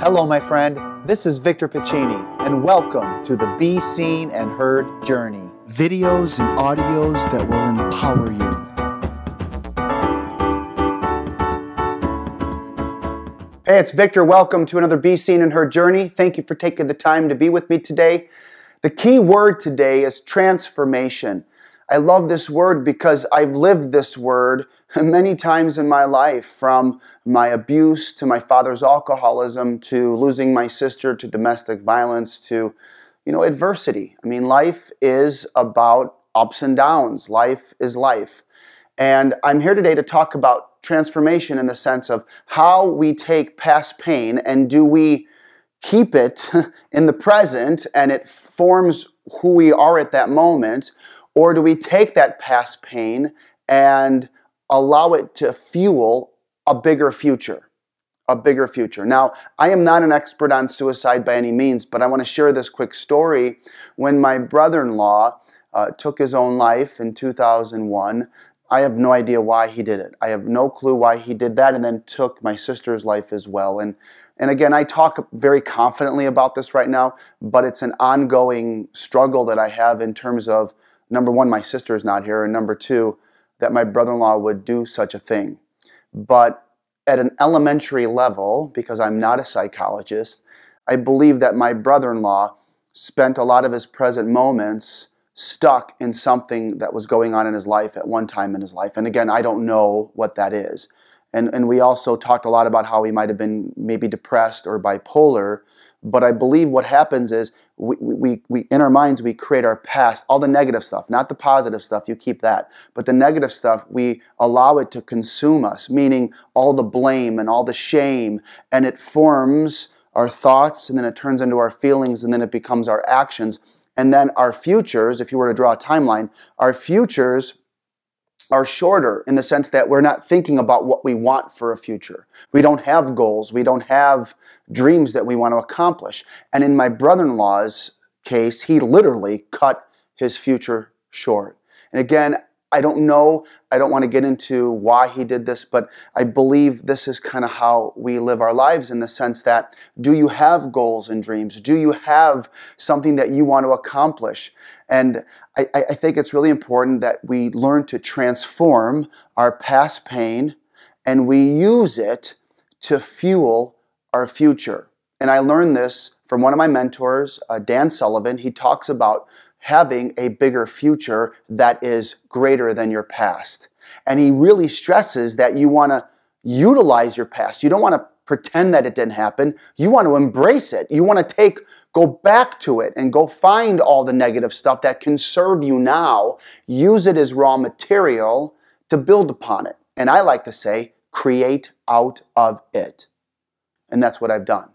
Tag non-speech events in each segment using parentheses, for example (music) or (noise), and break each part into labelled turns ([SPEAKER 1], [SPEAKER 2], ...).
[SPEAKER 1] Hello, my friend. This is Victor Pacini, and welcome to the Be Seen and Heard Journey.
[SPEAKER 2] Videos and audios that will empower you.
[SPEAKER 1] Hey, it's Victor. Welcome to another Be Seen and Heard Journey. Thank you for taking the time to be with me today. The key word today is transformation. I love this word because I've lived this word (laughs) many times in my life from my abuse to my father's alcoholism to losing my sister to domestic violence to you know adversity. I mean life is about ups and downs. Life is life. And I'm here today to talk about transformation in the sense of how we take past pain and do we keep it (laughs) in the present and it forms who we are at that moment or do we take that past pain and allow it to fuel a bigger future? A bigger future. Now, I am not an expert on suicide by any means, but I want to share this quick story. When my brother in law uh, took his own life in 2001, I have no idea why he did it. I have no clue why he did that and then took my sister's life as well. And and again, I talk very confidently about this right now, but it's an ongoing struggle that I have in terms of number one, my sister is not here, and number two, that my brother in law would do such a thing. But at an elementary level, because I'm not a psychologist, I believe that my brother in law spent a lot of his present moments stuck in something that was going on in his life at one time in his life. And again, I don't know what that is. And, and we also talked a lot about how he might have been maybe depressed or bipolar. But I believe what happens is we, we, we, in our minds, we create our past, all the negative stuff, not the positive stuff, you keep that. But the negative stuff, we allow it to consume us, meaning all the blame and all the shame, and it forms our thoughts, and then it turns into our feelings, and then it becomes our actions. And then our futures, if you were to draw a timeline, our futures are shorter in the sense that we're not thinking about what we want for a future. We don't have goals. We don't have dreams that we want to accomplish. And in my brother in law's case, he literally cut his future short. And again, I don't know, I don't want to get into why he did this, but I believe this is kind of how we live our lives in the sense that do you have goals and dreams? Do you have something that you want to accomplish? And I, I think it's really important that we learn to transform our past pain and we use it to fuel our future. And I learned this from one of my mentors, uh, Dan Sullivan. He talks about having a bigger future that is greater than your past. And he really stresses that you want to utilize your past. You don't want to pretend that it didn't happen. You want to embrace it. You want to take go back to it and go find all the negative stuff that can serve you now. Use it as raw material to build upon it. And I like to say create out of it. And that's what I've done.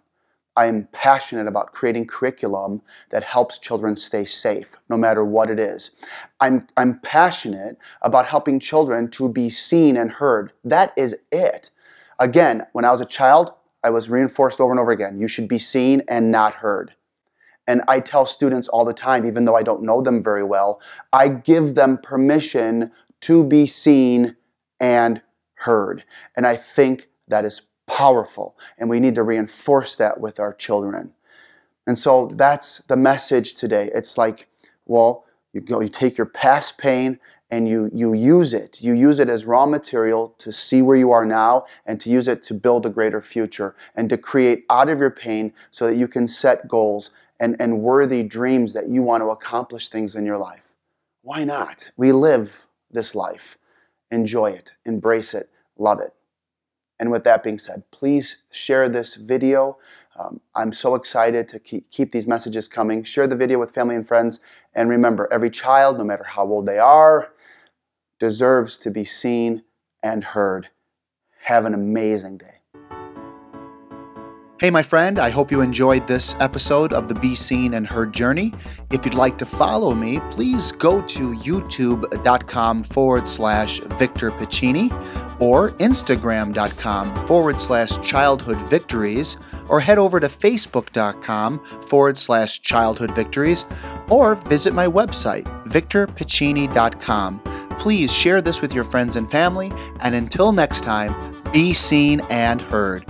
[SPEAKER 1] I am passionate about creating curriculum that helps children stay safe, no matter what it is. I'm, I'm passionate about helping children to be seen and heard. That is it. Again, when I was a child, I was reinforced over and over again you should be seen and not heard. And I tell students all the time, even though I don't know them very well, I give them permission to be seen and heard. And I think that is powerful. And we need to reinforce that with our children. And so that's the message today. It's like, well, you go, you take your past pain and you, you use it. You use it as raw material to see where you are now and to use it to build a greater future and to create out of your pain so that you can set goals and, and worthy dreams that you want to accomplish things in your life. Why not? We live this life. Enjoy it, embrace it, love it. And with that being said, please share this video. Um, I'm so excited to keep, keep these messages coming. Share the video with family and friends. And remember, every child, no matter how old they are, deserves to be seen and heard. Have an amazing day.
[SPEAKER 2] Hey, my friend, I hope you enjoyed this episode of the Be Seen and Heard Journey. If you'd like to follow me, please go to youtube.com forward slash Victor Pacini or instagram.com forward slash childhood victories or head over to facebook.com forward slash childhood victories or visit my website, victorpacini.com. Please share this with your friends and family, and until next time, be seen and heard.